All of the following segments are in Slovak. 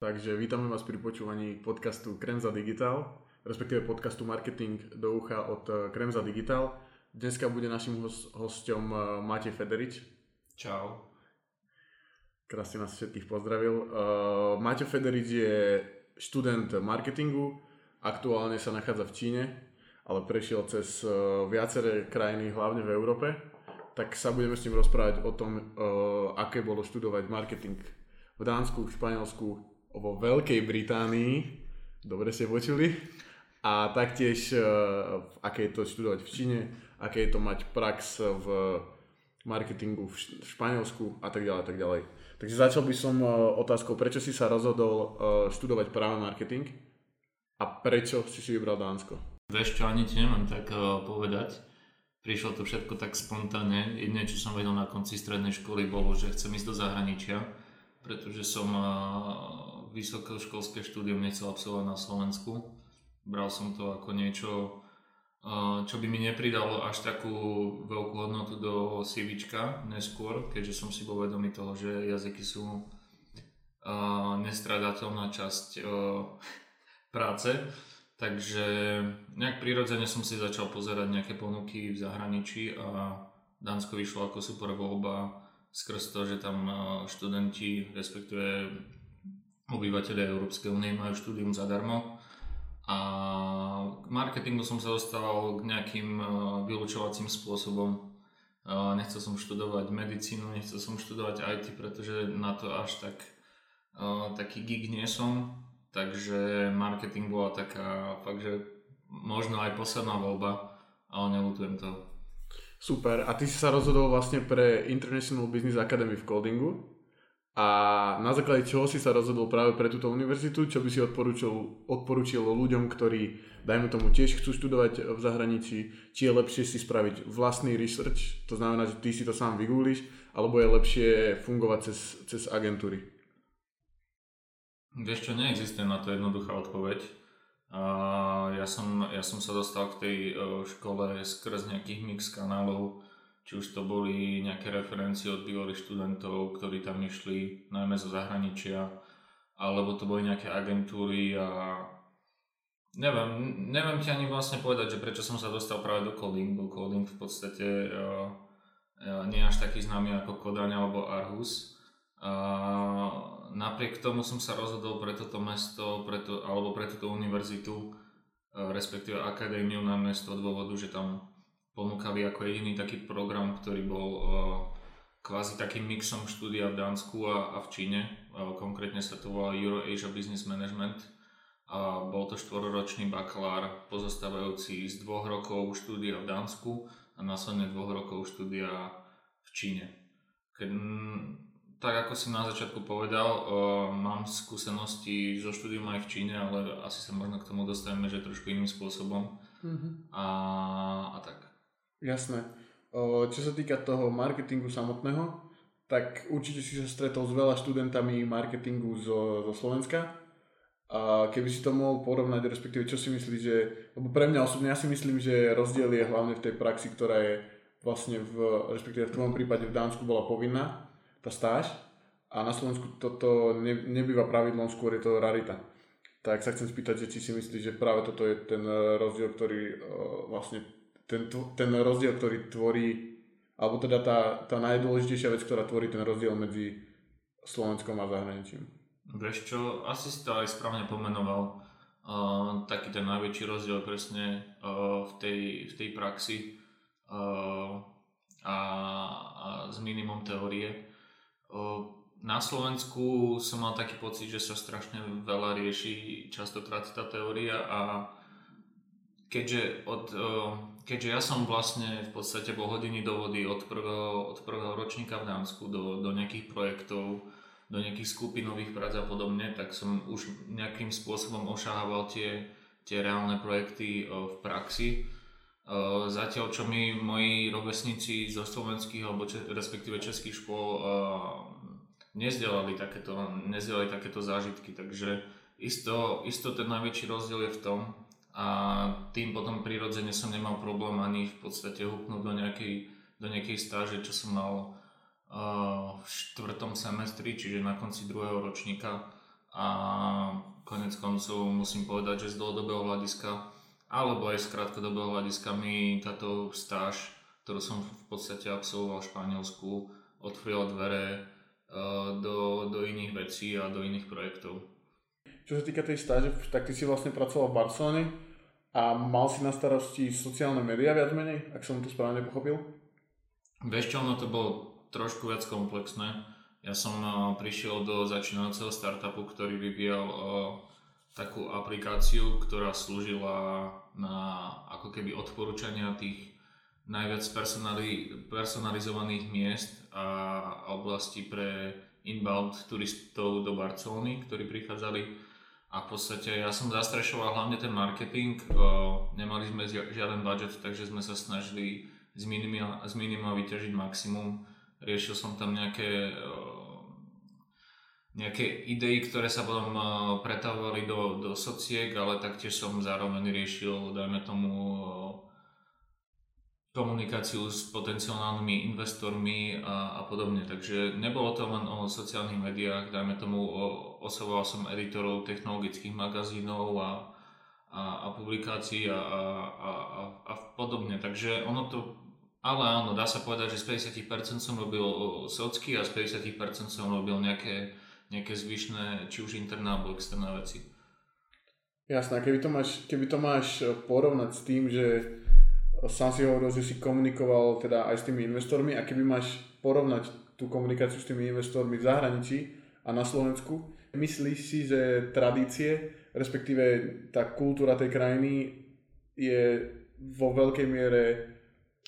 Takže vítame vás pri počúvaní podcastu Kremza Digital, respektíve podcastu Marketing do ucha od eh, Kremza Digital. Dneska bude našim host, hosťom eh, Matej Federič. Čau. Krásne nás všetkých pozdravil. Uh, Maťo Federič je študent marketingu, aktuálne sa nachádza v Číne, ale prešiel cez viaceré krajiny, hlavne v Európe. Tak sa budeme s ním rozprávať o tom, uh, aké bolo študovať marketing v Dánsku, v Španielsku, vo Veľkej Británii, dobre ste počuli, a taktiež uh, aké je to študovať v Číne, aké je to mať prax v marketingu v Španielsku a tak ďalej, tak ďalej. Takže začal by som uh, otázkou, prečo si sa rozhodol uh, študovať práve marketing a prečo si si vybral Dánsko? Vieš čo, ani ti nemám tak povedať. Prišlo to všetko tak spontánne. Jedné, čo som vedel na konci strednej školy, bolo, že chcem ísť do zahraničia, pretože som vysokoškolské štúdium nechcel absolvovať na Slovensku. Bral som to ako niečo, čo by mi nepridalo až takú veľkú hodnotu do CV neskôr, keďže som si bol vedomý toho, že jazyky sú nestradateľná časť práce. Takže nejak prirodzene som si začal pozerať nejaké ponuky v zahraničí a Dánsko vyšlo ako super voľba skrz to, že tam študenti, respektíve obyvateľia Európskej únie majú štúdium zadarmo a k marketingu som sa dostával k nejakým uh, vylúčovacím spôsobom. Uh, nechcel som študovať medicínu, nechcel som študovať IT, pretože na to až tak uh, taký gig nie som. Takže marketing bola taká fakt, že možno aj posledná voľba, ale nelutujem to. Super. A ty si sa rozhodol vlastne pre International Business Academy v codingu? A na základe čoho si sa rozhodol práve pre túto univerzitu, čo by si odporučil, odporučil ľuďom, ktorí, dajme tomu, tiež chcú študovať v zahraničí, či je lepšie si spraviť vlastný research, to znamená, že ty si to sám vygoogliš, alebo je lepšie fungovať cez, cez agentúry? Vieš čo, neexistuje na to jednoduchá odpoveď. Ja, som, ja som sa dostal k tej uh, škole skrz nejakých mix kanálov, či už to boli nejaké referencie od bývalých študentov, ktorí tam išli najmä zo zahraničia, alebo to boli nejaké agentúry a neviem, neviem ti ani vlastne povedať, že prečo som sa dostal práve do coding, bo coding v podstate uh, nie až taký známy ako Kodaň alebo Arhus. Uh, napriek tomu som sa rozhodol pre toto mesto, pre to, alebo pre túto univerzitu, uh, respektíve akadémiu na mesto dôvodu, že tam ponúkali ako jediný taký program, ktorý bol uh, kvázi takým mixom štúdia v Dánsku a, a v Číne. Uh, konkrétne sa to volá Euro Asia Business Management. A bol to štvororočný bakalár pozostávajúci z dvoch rokov štúdia v Dánsku a následne dvoch rokov štúdia v Číne. Keď, tak ako si na začiatku povedal, uh, mám skúsenosti so štúdium aj v Číne, ale asi sa možno k tomu dostaneme, že trošku iným spôsobom. Mm-hmm. A, a tak. Jasné. Čo sa týka toho marketingu samotného, tak určite si sa stretol s veľa študentami marketingu zo, zo Slovenska. A keby si to mohol porovnať, respektíve čo si myslíš, že... Lebo pre mňa osobne, ja si myslím, že rozdiel je hlavne v tej praxi, ktorá je vlastne v, respektíve v tvojom prípade v Dánsku bola povinná, tá stáž. A na Slovensku toto ne, nebýva pravidlom, skôr je to rarita. Tak sa chcem spýtať, že či si myslíš, že práve toto je ten rozdiel, ktorý uh, vlastne ten, ten rozdiel, ktorý tvorí, alebo teda tá, tá najdôležitejšia vec, ktorá tvorí ten rozdiel medzi Slovenskom a zahraničím. Vieš čo, asi si to aj správne pomenoval. Uh, taký ten najväčší rozdiel presne uh, v, tej, v tej praxi uh, a, a s minimum teórie. Uh, na Slovensku som mal taký pocit, že sa strašne veľa rieši častokrát tá teória a keďže, od, keďže ja som vlastne v podstate bol hodiny do vody od prvého, od prvého ročníka v Dánsku do, do nejakých projektov, do nejakých skupinových prác a podobne, tak som už nejakým spôsobom ošahával tie, tie reálne projekty v praxi. Zatiaľ, čo mi moji rovesníci zo slovenských alebo če, respektíve českých škôl nezdelali takéto, nezdelali takéto zážitky, takže isto, isto ten najväčší rozdiel je v tom, a tým potom prirodzene som nemal problém ani v podstate hupnúť do nejakej, do nejakej stáže, čo som mal uh, v štvrtom semestri, čiže na konci druhého ročníka a konec koncov musím povedať, že z dlhodobého hľadiska alebo aj z krátkodobého hľadiska mi táto stáž, ktorú som v podstate absolvoval v Španielsku, otvorila dvere e, do, do iných vecí a do iných projektov. Čo sa týka tej stáže, tak ty si vlastne pracoval v Barcelone a mal si na starosti sociálne médiá viac menej, ak som to správne pochopil? Vieš čo, ono to bolo trošku viac komplexné. Ja som e, prišiel do začínajúceho startupu, ktorý vyvíjal uh, takú aplikáciu, ktorá slúžila na ako keby odporúčania tých najviac personali, personalizovaných miest a oblasti pre inbound turistov do Barcelony, ktorí prichádzali a v podstate ja som zastrešoval hlavne ten marketing, nemali sme žiaden budget, takže sme sa snažili z minima, z minima vyťažiť maximum. Riešil som tam nejaké nejaké idei, ktoré sa potom pretavovali do, do sociek, ale taktiež som zároveň riešil, dajme tomu, komunikáciu s potenciálnymi investormi a, a podobne. Takže nebolo to len o sociálnych médiách, dajme tomu, o, osoboval som editorov technologických magazínov a, a, a publikácií a, a, a, a podobne. Takže ono to, ale áno, dá sa povedať, že z 50% som robil socky a z 50% som robil nejaké nejaké zvyšné, či už interné alebo externé veci. Jasné, keby to máš, keby to máš porovnať s tým, že sám si hovoril, že si komunikoval teda aj s tými investormi a keby máš porovnať tú komunikáciu s tými investormi v zahraničí a na Slovensku, myslíš si, že tradície, respektíve tá kultúra tej krajiny je vo veľkej miere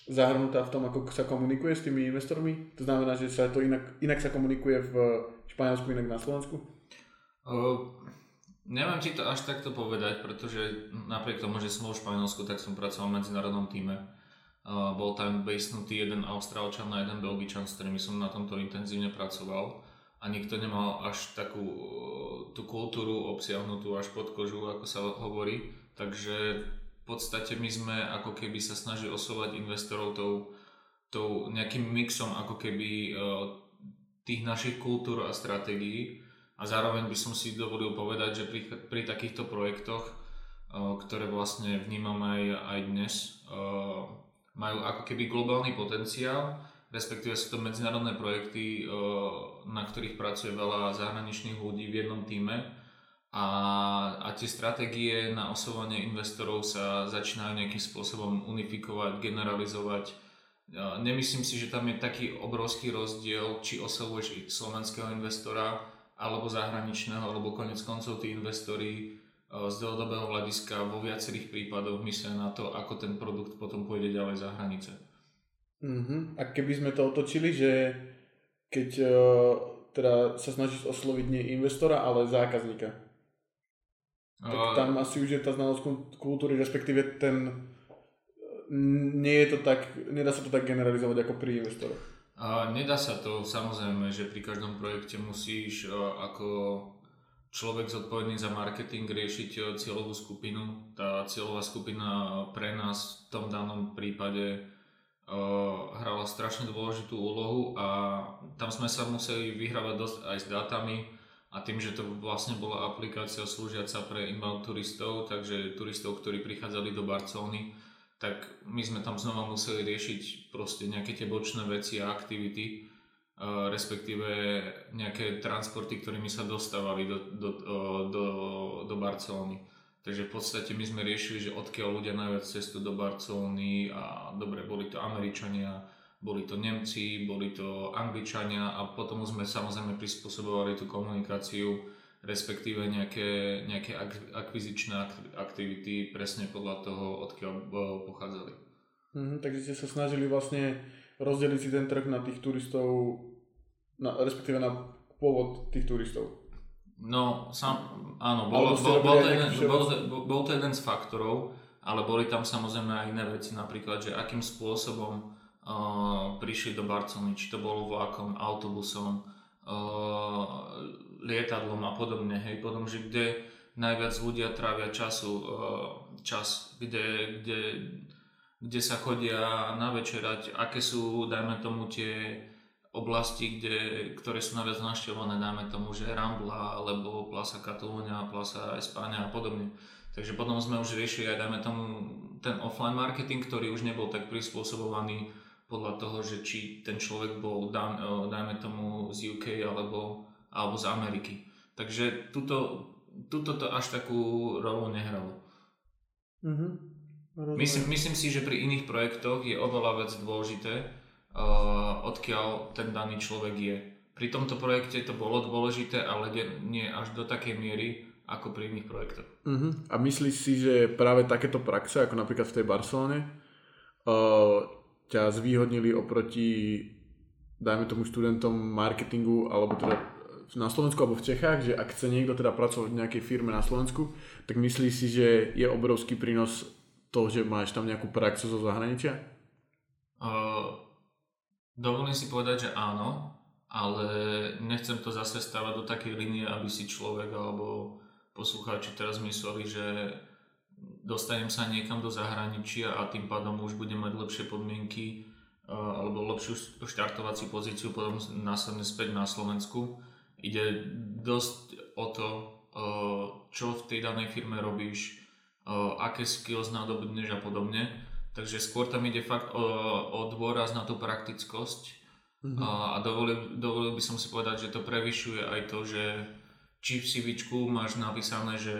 zahrnutá v tom, ako sa komunikuje s tými investormi? To znamená, že sa to inak, inak sa komunikuje v Španielsku, inak na Slovensku? Uh, neviem ti to až takto povedať, pretože napriek tomu, že som bol v Španielsku, tak som pracoval v medzinárodnom týme. Bol tam basenutý jeden Austrálčan a jeden Belgičan, s ktorými som na tomto intenzívne pracoval a nikto nemal až takú tú kultúru obsiahnutú až pod kožu, ako sa hovorí. Takže v podstate my sme ako keby sa snažili oslovať investorov tou, tou nejakým mixom ako keby uh, tých našich kultúr a stratégií a zároveň by som si dovolil povedať, že pri, pri takýchto projektoch, uh, ktoré vlastne vnímame aj, aj dnes, uh, majú ako keby globálny potenciál, respektíve sú to medzinárodné projekty, uh, na ktorých pracuje veľa zahraničných ľudí v jednom týme. A, a tie stratégie na oslovanie investorov sa začínajú nejakým spôsobom unifikovať, generalizovať. Nemyslím si, že tam je taký obrovský rozdiel, či oslovuješ slovenského investora alebo zahraničného, alebo konec koncov tí investori e, z dlhodobého hľadiska vo viacerých prípadoch myslia na to, ako ten produkt potom pôjde ďalej za hranice. Uh-huh. A keby sme to otočili, že keď uh, teda sa snažíš osloviť nie investora, ale zákazníka, tak tam asi už je tá znalosť kultúry, respektíve ten nie je to tak, nedá sa to tak generalizovať ako pri investoroch. A nedá sa to, samozrejme, že pri každom projekte musíš ako človek zodpovedný za marketing riešiť cieľovú skupinu. Tá cieľová skupina pre nás v tom danom prípade hrala strašne dôležitú úlohu a tam sme sa museli vyhrávať dosť aj s dátami a tým, že to vlastne bola aplikácia slúžiaca pre inbound turistov, takže turistov, ktorí prichádzali do Barcelony, tak my sme tam znova museli riešiť proste nejaké tie bočné veci a aktivity, respektíve nejaké transporty, ktorými sa dostávali do, do, do, do Barcelony. Takže v podstate my sme riešili, že odkiaľ ľudia najviac cestujú do Barcelony a dobre, boli to Američania, boli to Nemci, boli to Angličania a potom sme samozrejme prispôsobovali tú komunikáciu respektíve nejaké, nejaké akvizičné aktivity presne podľa toho, odkiaľ e, pochádzali. Mhm, takže ste sa snažili vlastne rozdeliť si ten trh na tých turistov, na, respektíve na pôvod tých turistov. No, sam, áno, bol, bol, bol, to jeden, bol, bol to jeden z faktorov, ale boli tam samozrejme aj iné veci, napríklad, že akým spôsobom uh, prišli do Barcelony, či to bolo vlakom, autobusom, uh, lietadlom a podobne, hej, potom, že kde najviac ľudia trávia času, uh, čas, kde, kde, kde sa chodia navečerať, aké sú, dajme tomu, tie oblasti, kde, ktoré sú najviac navštevované, dáme tomu, že Rambla, alebo Plaza Catalunya, Plaza Espania a podobne. Takže potom sme už riešili aj, dajme tomu, ten offline marketing, ktorý už nebol tak prispôsobovaný podľa toho, že či ten človek bol, dajme tomu, z UK alebo, alebo z Ameriky. Takže tuto, tuto to až takú rolu nehralo. Mm-hmm. Myslím, myslím si, že pri iných projektoch je oveľa viac dôležité, uh, odkiaľ ten daný človek je. Pri tomto projekte to bolo dôležité, ale nie až do takej miery, ako pri iných projektoch. Uh-huh. A myslíš si, že práve takéto praxe, ako napríklad v tej Barcelone, uh, ťa zvýhodnili oproti, dajme tomu študentom marketingu, alebo teda na Slovensku alebo v Čechách, že ak chce niekto teda pracovať v nejakej firme na Slovensku, tak myslíš si, že je obrovský prínos to, že máš tam nejakú praxu zo zahraničia? Uh, dovolím si povedať, že áno, ale nechcem to zase stavať do takej linie, aby si človek alebo poslucháči teraz mysleli, že dostanem sa niekam do zahraničia a tým pádom už budem mať lepšie podmienky alebo lepšiu štartovaciu pozíciu potom následne späť na Slovensku. Ide dosť o to, čo v tej danej firme robíš, aké skills nadobudneš a podobne. Takže skôr tam ide fakt o, o dôraz na tú praktickosť mm-hmm. a dovolil, dovolil by som si povedať, že to prevyšuje aj to, že či v CV máš napísané, že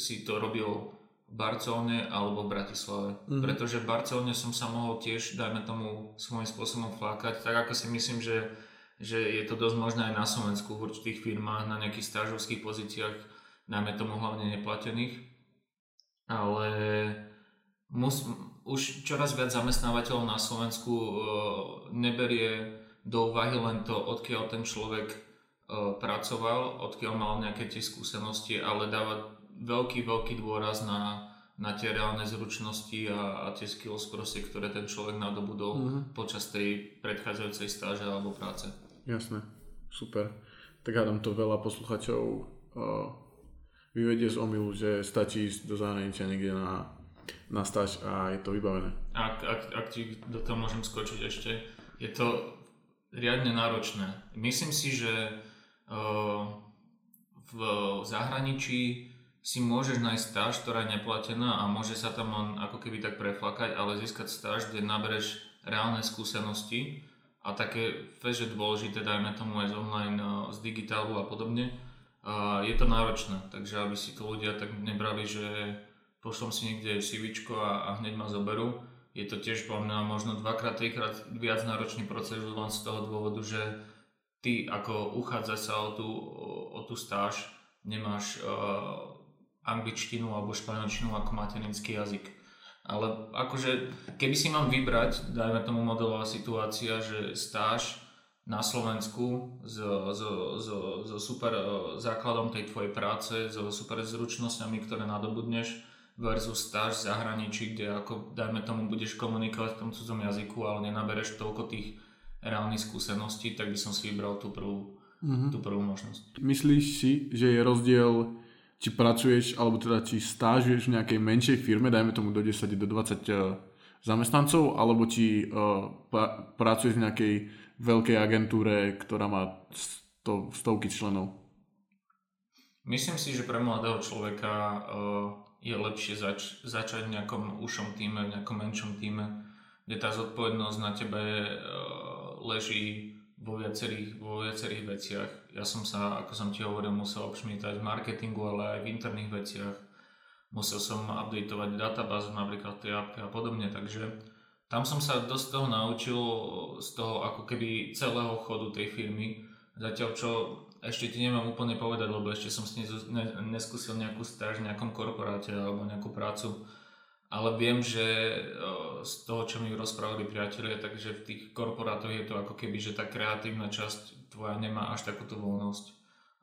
si to robil v Barcelone alebo v Bratislave. Mm-hmm. Pretože v Barcelone som sa mohol tiež, dajme tomu, svojím spôsobom flákať, tak ako si myslím, že, že je to dosť možné aj na Slovensku v určitých firmách, na nejakých stážovských pozíciách, dajme tomu hlavne neplatených. Ale mus, už čoraz viac zamestnávateľov na Slovensku uh, neberie do úvahy len to, odkiaľ ten človek pracoval, odkiaľ mal nejaké tie skúsenosti, ale dáva veľký, veľký dôraz na, na tie reálne zručnosti a, a tie skills proste, ktoré ten človek nadobudol mm-hmm. počas tej predchádzajúcej stáže alebo práce. Jasné, super. Tak hádam to veľa posluchačov uh, vyvedie z omilu, že stačí ísť do zahraničia niekde na, na stáž a je to vybavené. Ak, ak, ak ti do toho môžem skočiť ešte, je to riadne náročné. Myslím si, že v zahraničí si môžeš nájsť stáž, ktorá je neplatená a môže sa tam len ako keby tak preflakať, ale získať stáž, kde nabereš reálne skúsenosti a také fakt, že dôležité, dajme tomu aj z online, z digitálu a podobne, je to náročné, takže aby si to ľudia tak nebrali, že pošlom si niekde CV a, a hneď ma zoberú. Je to tiež po mňa možno dvakrát, trikrát viac náročný proces len z toho dôvodu, že ty ako uchádza sa o tú, o tú stáž nemáš uh, angličtinu alebo španielčinu ako materinský jazyk. Ale akože, keby si mám vybrať, dajme tomu modelová situácia, že stáž na Slovensku so, so, so, so super uh, základom tej tvojej práce, so super zručnosťami, ktoré nadobudneš versus stáž v zahraničí, kde ako, dajme tomu, budeš komunikovať v tom cudzom jazyku, ale nenabereš toľko tých reálnych skúseností, tak by som si vybral tú prvú, mm-hmm. tú prvú možnosť. Myslíš si, že je rozdiel, či pracuješ, alebo teda či stážuješ v nejakej menšej firme, dajme tomu do 10 do 20 uh, zamestnancov, alebo či uh, pra, pracuješ v nejakej veľkej agentúre, ktorá má sto, stovky členov? Myslím si, že pre mladého človeka uh, je lepšie zač- začať v nejakom ušom týme, v nejakom menšom týme, kde tá zodpovednosť na tebe uh, leží vo viacerých, vo viacerých veciach. Ja som sa, ako som ti hovoril, musel obšmietať v marketingu, ale aj v interných veciach. Musel som updateovať databázu napríklad tej apke a podobne, takže tam som sa dosť toho naučil z toho ako keby celého chodu tej firmy. Zatiaľ čo ešte ti neviem úplne povedať, lebo ešte som si neskúsil nejakú stáž v nejakom korporáte alebo nejakú prácu ale viem, že z toho, čo mi rozprávali priatelia, takže v tých korporátoch je to ako keby, že tá kreatívna časť tvoja nemá až takúto voľnosť,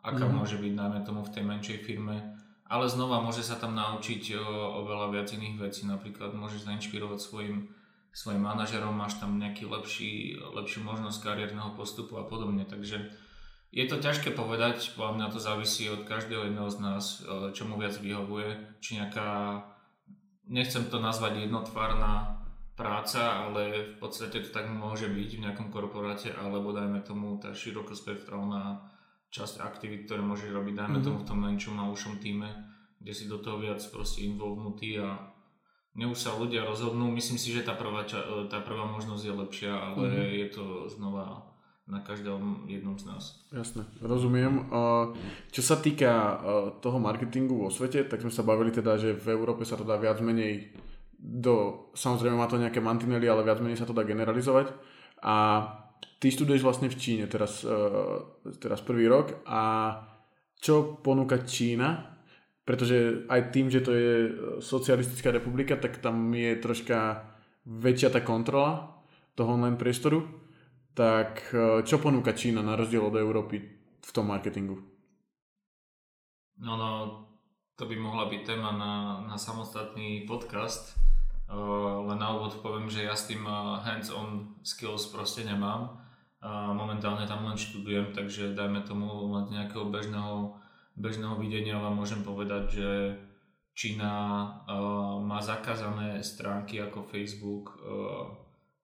aká mm. môže byť, najmä tomu v tej menšej firme. Ale znova môže sa tam naučiť o, veľa viac iných vecí, napríklad môžeš zainšpirovať svojim, svojim manažerom, máš tam nejaký lepší, lepšiu možnosť kariérneho postupu a podobne, takže je to ťažké povedať, podľa mňa to závisí od každého jedného z nás, čo mu viac vyhovuje, či nejaká nechcem to nazvať jednotvárna práca, ale v podstate to tak môže byť v nejakom korporáte, alebo dajme tomu tá širokospektrálna časť aktivít, ktoré môže robiť, dajme mm-hmm. tomu v tom menšom a ušom týme, kde si do toho viac proste involvnutý a nech sa ľudia rozhodnú. Myslím si, že tá prvá, tá prvá možnosť je lepšia, ale mm-hmm. je to znova na každom jednom z nás. Jasné, rozumiem. Čo sa týka toho marketingu vo svete, tak sme sa bavili teda, že v Európe sa to dá viac menej do, samozrejme má to nejaké mantinely, ale viac menej sa to dá generalizovať. A ty študuješ vlastne v Číne teraz, teraz prvý rok a čo ponúka Čína pretože aj tým, že to je socialistická republika, tak tam je troška väčšia tá kontrola toho online priestoru. Tak e, čo ponúka Čína na rozdiel od Európy v tom marketingu? No, no, to by mohla byť téma na, na samostatný podcast. Uh, len na úvod poviem, že ja s tým uh, hands-on skills proste nemám. Uh, momentálne tam len študujem, takže dajme tomu len nejakého bežného bežného videnia vám môžem povedať, že Čína má zakázané stránky ako Facebook,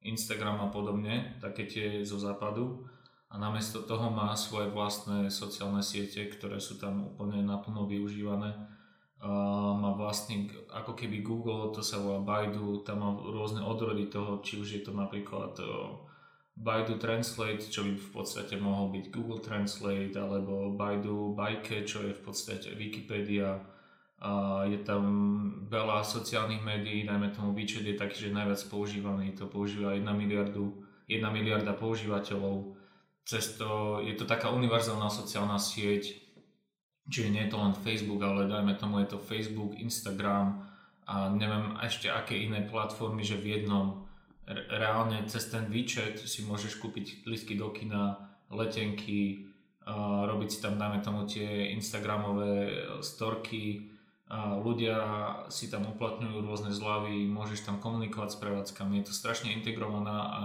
Instagram a podobne, také tie zo západu a namiesto toho má svoje vlastné sociálne siete, ktoré sú tam úplne naplno využívané. Uh, má vlastný, ako keby Google, to sa volá Baidu, tam má rôzne odrody toho, či už je to napríklad uh, Baidu Translate, čo by v podstate mohol byť Google Translate, alebo Baidu Baike, čo je v podstate Wikipedia. Je tam veľa sociálnych médií, najmä tomu WeChat je taký, že najviac používaný, to používa 1 miliardu, 1 miliarda používateľov. Cesto je to taká univerzálna sociálna sieť, čiže nie je to len Facebook, ale dajme tomu je to Facebook, Instagram a neviem ešte aké iné platformy, že v jednom reálne cez ten výčet si môžeš kúpiť listky do kina, letenky, robiť si tam, dáme tomu tie Instagramové storky, ľudia si tam uplatňujú rôzne zľavy, môžeš tam komunikovať s prevádzkami, je to strašne integrovaná a,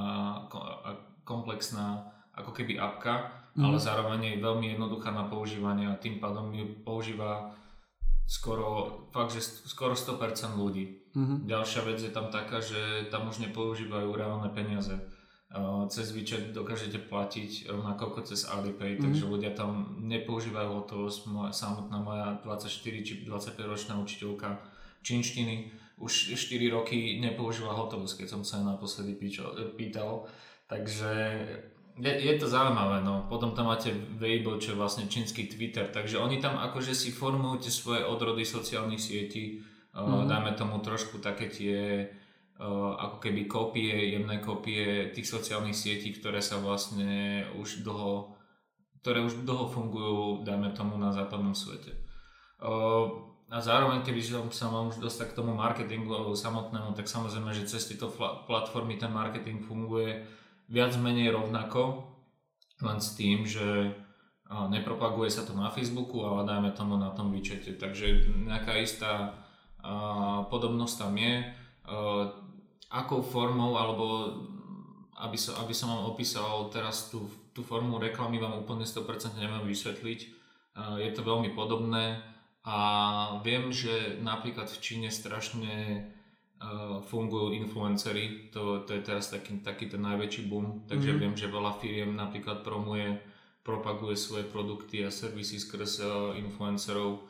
a komplexná ako keby apka, mm. ale zároveň je veľmi jednoduchá na používanie a tým pádom ju používa skoro, fakt, že skoro 100% ľudí. Mm-hmm. Ďalšia vec je tam taká, že tam už nepoužívajú reálne peniaze. Uh, cez výčet dokážete platiť rovnako ako cez Alipay, mm-hmm. takže ľudia tam nepoužívajú hotovosť. Moja, samotná moja 24 či 25 ročná učiteľka čínštiny už 4 roky nepoužíva hotovosť, keď som sa naposledy pýtal. Takže je, je to zaujímavé, no. Potom tam máte Weibo, čo je vlastne čínsky Twitter, takže oni tam akože si formujú tie svoje odrody sociálnych sietí, mm-hmm. dáme tomu trošku také tie ako keby kopie, jemné kopie tých sociálnych sietí, ktoré sa vlastne už dlho, ktoré už dlho fungujú, dáme tomu na západnom svete. Uh, a zároveň, keby som sa mal už dostať k tomu marketingu samotnému, tak samozrejme, že cez tieto platformy ten marketing funguje viac menej rovnako, len s tým, že nepropaguje sa to na Facebooku, ale dajme tomu na tom výčete. Takže nejaká istá podobnosť tam je. Akou formou, alebo aby som, aby som vám opísal teraz tú, tú formu reklamy, vám úplne 100% neviem vysvetliť. Je to veľmi podobné a viem, že napríklad v Číne strašne uh, fungujú influencery, to, to je teraz taký, taký ten najväčší boom, takže mm-hmm. viem, že veľa firiem napríklad promuje, propaguje svoje produkty a servisy skrz uh, influencerov.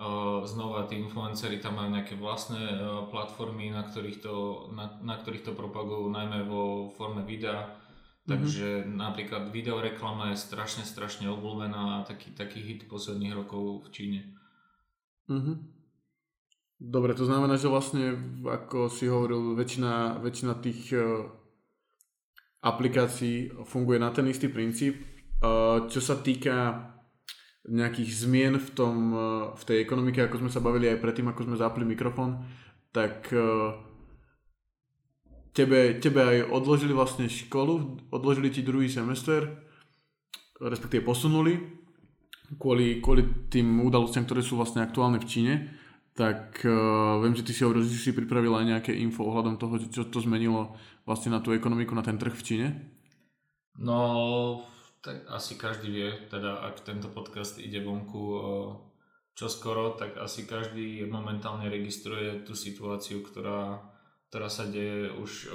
Uh, znova tí influencery tam majú nejaké vlastné uh, platformy, na ktorých, to, na, na ktorých to propagujú najmä vo forme videa. Mhm. Takže mm-hmm. napríklad videoreklama je strašne, strašne obľúbená a taký, taký hit posledných rokov v Číne. Mm-hmm. Dobre, to znamená, že vlastne, ako si hovoril, väčšina, väčšina tých uh, aplikácií funguje na ten istý princíp. Čo sa týka nejakých zmien v, tom, uh, v tej ekonomike, ako sme sa bavili aj predtým, ako sme zapli mikrofón, tak uh, tebe, tebe aj odložili vlastne školu, odložili ti druhý semester, respektíve posunuli kvôli, kvôli tým udalostiam, ktoré sú vlastne aktuálne v Číne tak uh, viem, že ty si hovoril, že si pripravil aj nejaké info ohľadom toho, čo to zmenilo vlastne na tú ekonomiku, na ten trh v Číne? No, tak asi každý vie, teda ak tento podcast ide vonku čo skoro, tak asi každý momentálne registruje tú situáciu, ktorá ktorá sa deje už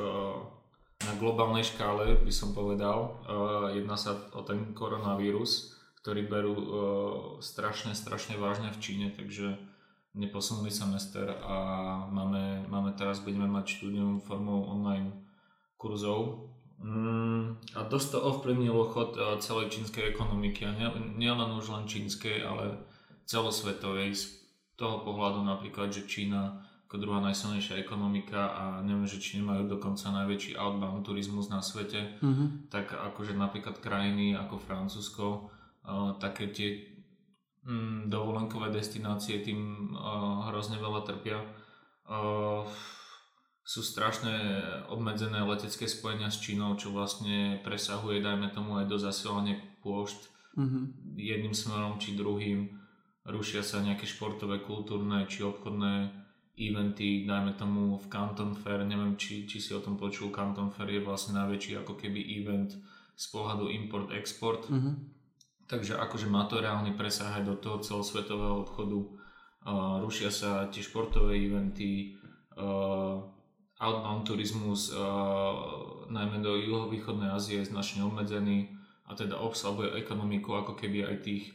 na globálnej škále, by som povedal. Jedná sa o ten koronavírus, ktorý berú strašne, strašne vážne v Číne, takže neposunuli semester a máme, máme teraz, budeme mať štúdium formou online kurzov. Mm, a dosť to ovplyvnilo chod celej čínskej ekonomiky a nielen nie už len čínskej, ale celosvetovej z toho pohľadu napríklad, že Čína ako druhá najsilnejšia ekonomika a neviem, že či nemajú dokonca najväčší outbound turizmus na svete, mm-hmm. tak akože napríklad krajiny ako Francúzsko, uh, také tie mm, dovolenkové destinácie tým uh, hrozne veľa trpia. Uh, sú strašne obmedzené letecké spojenia s Čínou, čo vlastne presahuje, dajme tomu, aj do zasielania pôšt mm-hmm. jedným smerom či druhým rušia sa nejaké športové, kultúrne či obchodné eventy, dajme tomu v Canton Fair, neviem či, či si o tom počul, Canton Fair je vlastne najväčší ako keby event z pohľadu import-export. Mm-hmm. Takže akože má to reálne presahať do toho celosvetového obchodu. Uh, rušia sa tie športové eventy, uh, outbound turizmus, uh, najmä do juhovýchodnej Ázie je značne obmedzený a teda obslabuje ekonomiku ako keby aj tých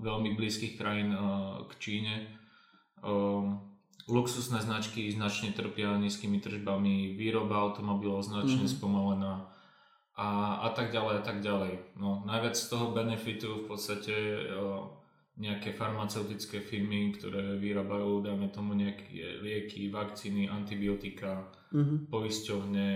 veľmi blízkych krajín k Číne. Luxusné značky značne trpia nízkymi tržbami, výroba automobilov značne mm. spomalená a, a tak ďalej a tak ďalej. No, najviac z toho benefitujú v podstate nejaké farmaceutické firmy, ktoré vyrábajú, dajme tomu nejaké lieky, vakcíny, antibiotika, mm-hmm. poisťovne.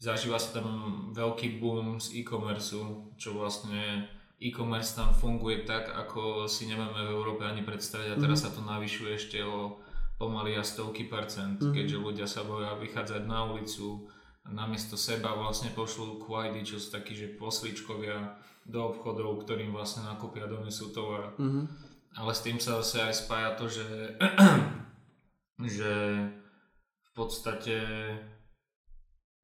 Zažíva sa tam veľký boom z e-commerce, čo vlastne e-commerce tam funguje tak, ako si nemáme v Európe ani predstaviť a teraz mm. sa to navyšuje ešte o pomaly a stovky percent, mm. keďže ľudia sa boja vychádzať na ulicu, namiesto seba vlastne pošlú kvajdy, čo sú takí, že posličkovia do obchodov, ktorým vlastne nakúpia, donesú tovar. Mm. Ale s tým sa zase aj spája to, že, že v podstate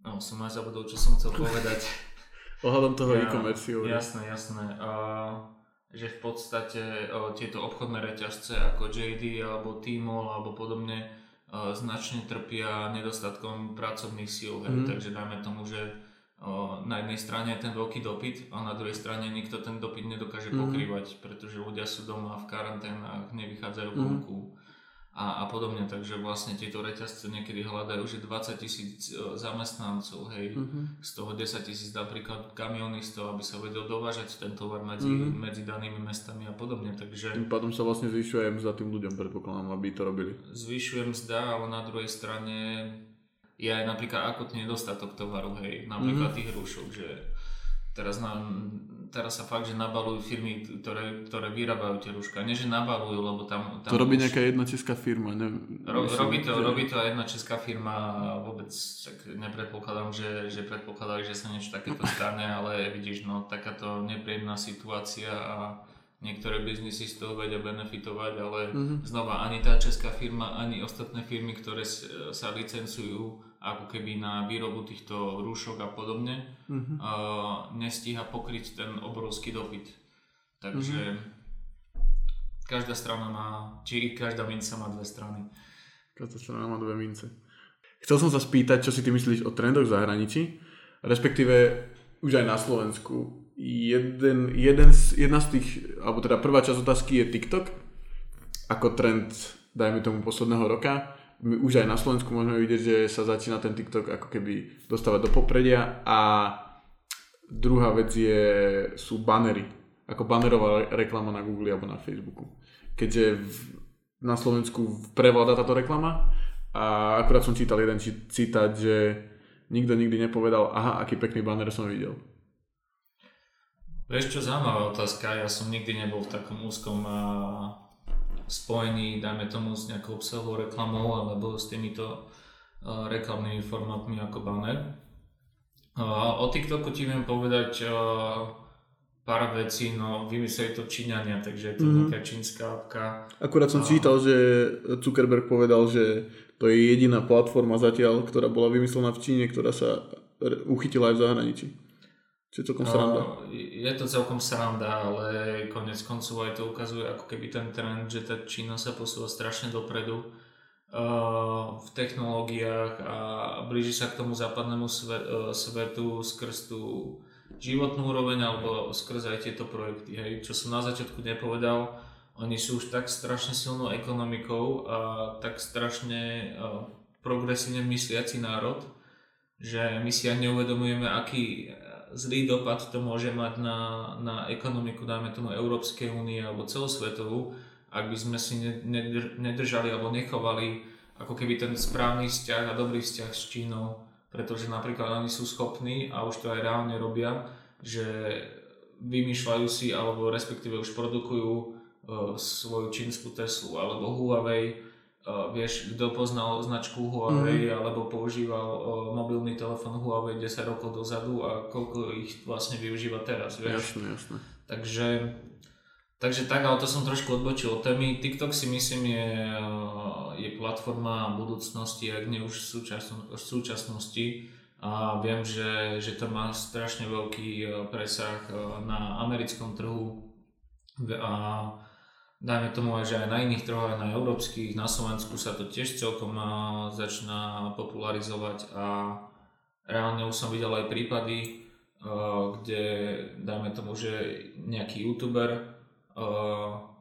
no som aj zabudol, čo som chcel povedať. Ohľadom toho ja, e-commerce. Jasné, jasné. Uh, že v podstate uh, tieto obchodné reťazce ako JD alebo Tmall alebo podobne uh, značne trpia nedostatkom pracovných síl. Mm. Takže dajme tomu, že na jednej strane je ten veľký dopyt a na druhej strane nikto ten dopyt nedokáže mm. pokrývať, pretože ľudia sú doma v karanténach, nevychádzajú mm. vonku a, a podobne. Takže vlastne tieto reťazce niekedy hľadajú, že 20 tisíc e, zamestnancov, hej, mm-hmm. z toho 10 tisíc napríklad kamionistov, aby sa vedel dovážať ten tovar medzi, mm-hmm. medzi danými mestami a podobne. Takže, tým pádom sa vlastne zvyšuje mzda tým ľuďom, predpokladám, aby to robili. Zvyšuje mzda, ale na druhej strane je aj napríklad akutný nedostatok tovaru, hej, napríklad mm-hmm. tých rúšok, že teraz nám teraz sa fakt, že nabalujú firmy, ktoré, ktoré vyrábajú tie rúška. Nie, že nabalujú, lebo tam... tam to robí už... nejaká jedna česká firma, ne? Ro, robí, to, že... robí to jedna česká firma a vôbec tak nepredpokladám, že, že predpokladajú, že sa niečo takéto stane, ale vidíš, no takáto nepríjemná situácia a niektoré biznisy z toho vedia benefitovať, ale mm-hmm. znova ani tá česká firma, ani ostatné firmy, ktoré sa licencujú ako keby na výrobu týchto rúšok a podobne, mm-hmm. uh, nestíha pokryť ten obrovský dopyt. Takže mm-hmm. každá strana má, či každá minca má dve strany. Každá strana má dve mince. Chcel som sa spýtať, čo si ty myslíš o trendoch v zahraničí, respektíve už aj na Slovensku. Jeden, jeden z, jedna z tých, alebo teda prvá časť otázky je TikTok, ako trend, dajme tomu, posledného roka už aj na Slovensku môžeme vidieť, že sa začína ten TikTok ako keby dostávať do popredia a druhá vec je, sú banery, ako banerová reklama na Google alebo na Facebooku. Keďže v, na Slovensku prevláda táto reklama a akurát som čítal jeden citát, že nikto nikdy nepovedal, aha, aký pekný banner som videl. Vieš čo, zaujímavá otázka, ja som nikdy nebol v takom úzkom spojení, dajme tomu, s nejakou obsahovou reklamou alebo s týmito uh, reklamnými formátmi ako banner. Uh, o TikToku ti viem povedať uh, pár vecí, no vymysleli to Číňania, takže je to mm. nejaká čínska apka. Akurát som uh, čítal, že Zuckerberg povedal, že to je jediná platforma zatiaľ, ktorá bola vymyslená v Číne, ktorá sa uchytila aj v zahraničí. Čiže celkom sranda. Je to celkom sranda, ale konec koncov aj to ukazuje ako keby ten trend, že tá Čína sa posúva strašne dopredu. v technológiách a blíži sa k tomu západnému svetu skrz tú životnú úroveň alebo skrz aj tieto projekty. Hej. Čo som na začiatku nepovedal, oni sú už tak strašne silnou ekonomikou a tak strašne progresívne mysliaci národ, že my si ani neuvedomujeme, aký zlý dopad to môže mať na, na ekonomiku, dajme tomu Európskej únie alebo celosvetovú, ak by sme si nedržali alebo nechovali ako keby ten správny vzťah a dobrý vzťah s Čínou, pretože napríklad oni sú schopní a už to aj reálne robia, že vymýšľajú si alebo respektíve už produkujú uh, svoju čínsku Teslu alebo Huawei, uh, vieš, kto poznal značku Huawei mm. alebo používal uh, mobilný telefón Huawei 10 rokov dozadu a koľko ich vlastne využíva teraz, vieš. Jasne, jasne. Takže Takže tak, ale to som trošku odbočil od témy. TikTok si myslím je, je platforma budúcnosti, ak nie už v, súčasno, v súčasnosti. A viem, že, že to má strašne veľký presah na americkom trhu a dajme tomu aj, že aj na iných trhoch, aj na európskych, na Slovensku sa to tiež celkom začína popularizovať a reálne už som videl aj prípady, kde dajme tomu, že nejaký youtuber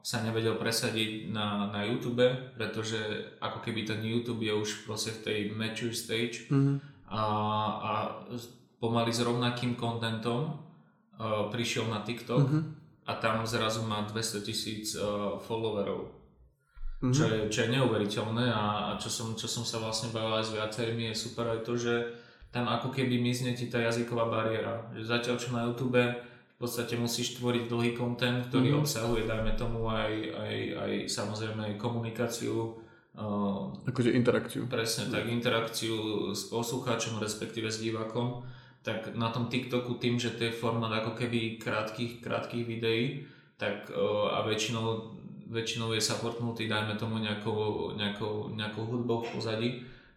sa nevedel presadiť na, na YouTube, pretože ako keby ten YouTube je už proste v tej mature stage mm-hmm. a, a pomaly s rovnakým kontentom prišiel na TikTok mm-hmm. A tam zrazu má 200 tisíc uh, followerov. Mm-hmm. Čo, je, čo je neuveriteľné a, a čo, som, čo som sa vlastne bavil aj s viacerými je super aj to, že tam ako keby mizne ti tá jazyková bariéra. Že zatiaľ čo na YouTube v podstate musíš tvoriť dlhý content, ktorý mm-hmm. obsahuje, dajme tomu, aj, aj, aj samozrejme aj komunikáciu. Uh, akože interakciu. Presne, tak interakciu s poslucháčom, respektíve s divákom. Tak na tom TikToku tým, že to je formát ako keby krátkých, krátkých videí, tak a väčšinou, väčšinou je supportnutý, dajme tomu nejakou, nejakou, nejakou hudbou v pozadí,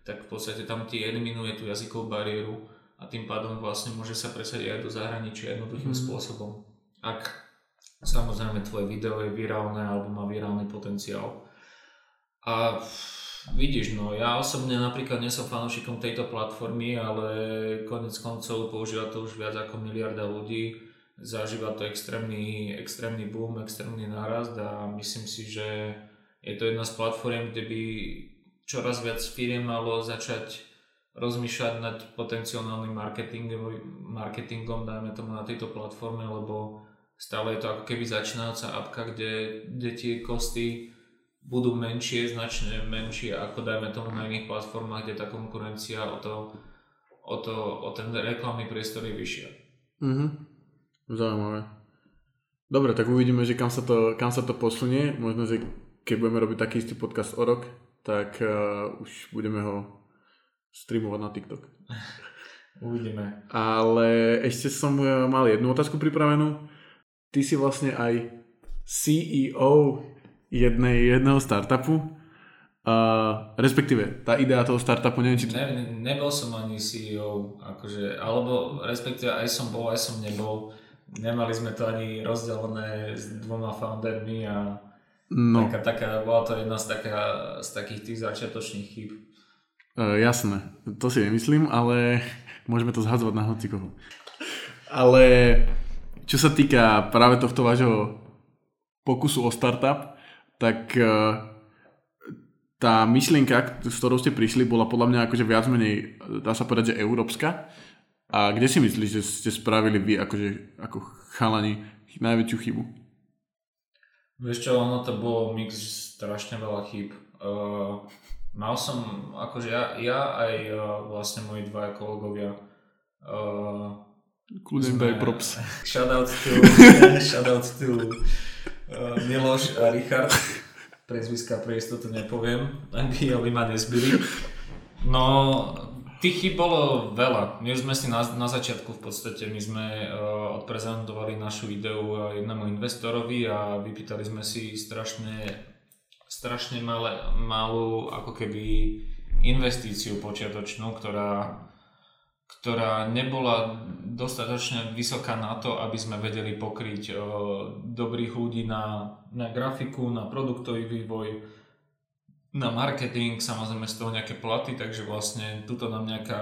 tak v podstate tam ti eliminuje tú jazykovú bariéru a tým pádom vlastne môže sa presadiť aj do zahraničia jednoduchým mm. spôsobom. Ak samozrejme tvoje video je virálne alebo má virálny potenciál. A vidíš, no ja osobne napríklad nie som fanúšikom tejto platformy, ale konec koncov používa to už viac ako miliarda ľudí, zažíva to extrémny, extrémny boom, extrémny nárast a myslím si, že je to jedna z platform, kde by čoraz viac firiem malo začať rozmýšľať nad potenciálnym marketingom, marketingom, dajme tomu na tejto platforme, lebo stále je to ako keby začínajúca apka, kde, kde tie kosty budú menšie, značne menšie ako dajme tomu na iných platformách, kde tá konkurencia o to, o, to, o ten reklamný priestor je vyššia. Mhm. Zaujímavé. Dobre, tak uvidíme, že kam sa to, kam sa to posunie. Možno, že keď budeme robiť taký istý podcast o rok, tak uh, už budeme ho streamovať na TikTok. Uvidíme. Ale ešte som e, mal jednu otázku pripravenú. Ty si vlastne aj CEO jednej, jedného startupu. Uh, respektíve, tá idea toho startupu, neviem, či... Ne, ne, nebol som ani CEO, akože, alebo respektíve aj som bol, aj som nebol. Nemali sme to ani rozdelené s dvoma foundermi a no. taká, taká, bola to jedna z, taká, z takých tých začiatočných chýb. Uh, jasné, to si nemyslím, ale môžeme to zhadzovať na hoci koho. Ale čo sa týka práve tohto vášho pokusu o startup, tak uh, tá myšlienka, s ktorou ste prišli, bola podľa mňa akože viac menej, dá sa povedať, že európska. A kde si myslíš, že ste spravili vy akože, ako chalani najväčšiu chybu? Vieš čo, ono to bolo mix strašne veľa chýb. Uh, mal som, akože ja, ja aj uh, vlastne moji dva kolegovia uh, Kľudem daj props. Shoutout to, shoutout to Miloš a Richard. Prezviska pre istotu nepoviem, aby, aby ma nezbili. No, tých chyb bolo veľa. My už sme si na, na začiatku v podstate, my sme uh, odprezentovali našu ideu jednému investorovi a vypýtali sme si strašne strašne malé, malú ako keby investíciu počiatočnú, ktorá, ktorá nebola dostatočne vysoká na to, aby sme vedeli pokryť o, dobrých ľudí na, na grafiku, na produktový vývoj, na marketing, samozrejme z toho nejaké platy, takže vlastne tuto nám nejaká...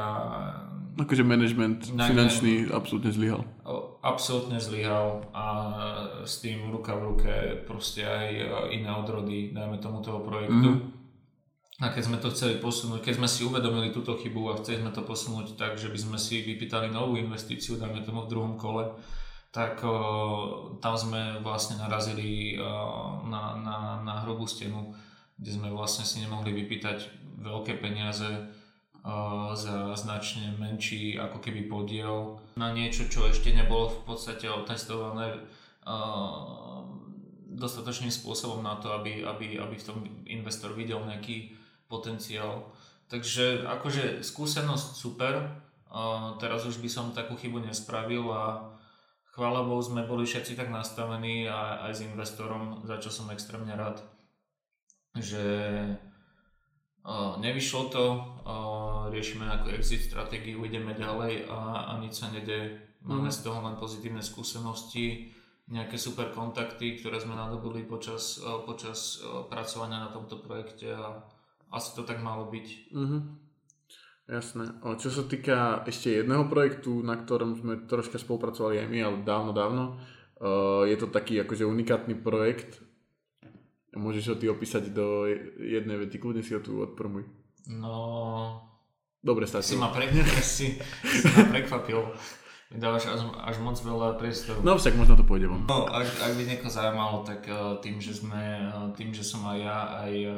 Akože management Na- finančný absolútne zlyhal. absolútne zlyhal a s tým ruka v ruke proste aj iné odrody, dajme tomu toho projektu. A keď sme to chceli posunúť, keď sme si uvedomili túto chybu a chceli sme to posunúť tak, že by sme si vypýtali novú investíciu, dajme tomu v druhom kole, tak o, tam sme vlastne narazili o, na, na, na hrubú stenu, kde sme vlastne si nemohli vypýtať veľké peniaze o, za značne menší ako keby podiel na niečo, čo ešte nebolo v podstate otestované dostatočným spôsobom na to, aby, aby, aby v tom investor videl nejaký potenciál. Takže akože skúsenosť super, teraz už by som takú chybu nespravil a chvála Bohu sme boli všetci tak nastavení a aj s investorom, za čo som extrémne rád, že nevyšlo to, riešime ako exit stratégiu, ideme ďalej a, a nič sa nede. Máme Mhm. z toho len pozitívne skúsenosti, nejaké super kontakty, ktoré sme nadobili počas, počas pracovania na tomto projekte a asi to tak malo byť. Mhm. Jasné. O, čo sa týka ešte jedného projektu, na ktorom sme troška spolupracovali aj my, ale dávno, dávno, uh, je to taký akože unikátny projekt. Môžeš ho ty opísať do jednej vety, kľudne si ho tu odpromuj. No, Dobre, si stačí. ma, pre, si, si ma prekvapil. Dávaš až, až moc veľa priestoru. No však možno to pôjde von. No, ak, ak by niekoho zaujímalo, tak eh, tým, že sme, eh, tým, že som aj ja, aj eh,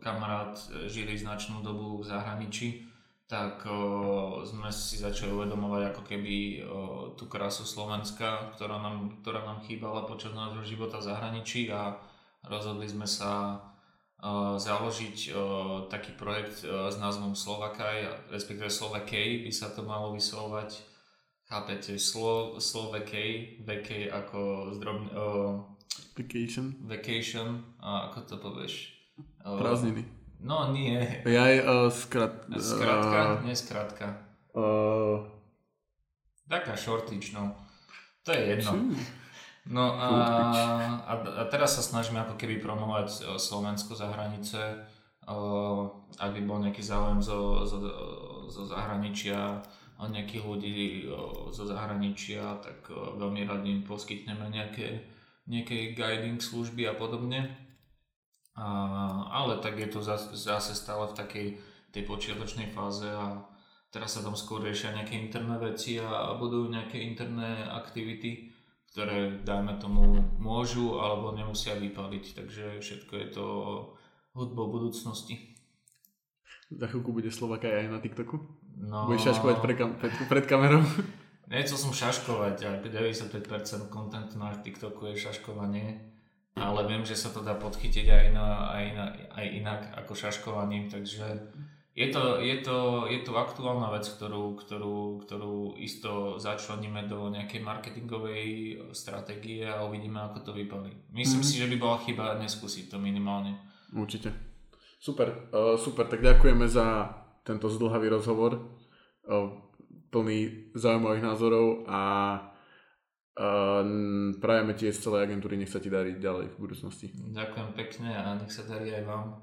kamarát žili značnú dobu v zahraničí, tak sme si začali uvedomovať ako keby tú krásu Slovenska, ktorá nám, ktorá nám chýbala počas nášho života v zahraničí a rozhodli sme sa založiť taký projekt s názvom Slovakaj, respektíve Slovakej by sa to malo vyslovať Chápete, Slo, Slovakej, VK ako zdrobne, uh, Vacation. vacation, a ako to povieš? Uh, Prázdniny. No nie, Ja aj uh, skrat... skratka, nie skratka. Uh, Taká shortič, no. To je jedno. uh, No a, a, a teraz sa snažíme ako keby promovať Slovensko za hranice. E, Ak by bol nejaký záujem zo, zo, zo zahraničia, nejakých ľudí e, zo zahraničia, tak e, veľmi radi im poskytneme nejaké, nejaké guiding služby a podobne. A, ale tak je to zase, stále v takej tej počiatočnej fáze a teraz sa tam skôr riešia nejaké interné veci a budú nejaké interné aktivity, ktoré dajme tomu môžu alebo nemusia vypaliť, takže všetko je to hudbou budúcnosti. za chvíľku bude Slovaka aj na TikToku. No, Budeš šaškovať pre kam- pred, pred kamerou. Nechcel som šaškovať, a 95% kontentu na TikToku je šaškovanie, ale viem, že sa to dá podchytiť aj, na, aj, na, aj inak ako šaškovaním, takže je to, je to, je to aktuálna vec, ktorú, ktorú, ktorú isto začleníme do nejakej marketingovej stratégie a uvidíme, ako to vypalí. Myslím Mhm. si, že by bola chyba neskúsiť to minimálne. Určite. Super, uh, super, tak ďakujeme za tento zdlhavý rozhovor, plný zaujímavých názorov a prajeme ti z celej agentúry, nech sa ti darí ďalej v budúcnosti. Ďakujem pekne a nech sa darí aj vám.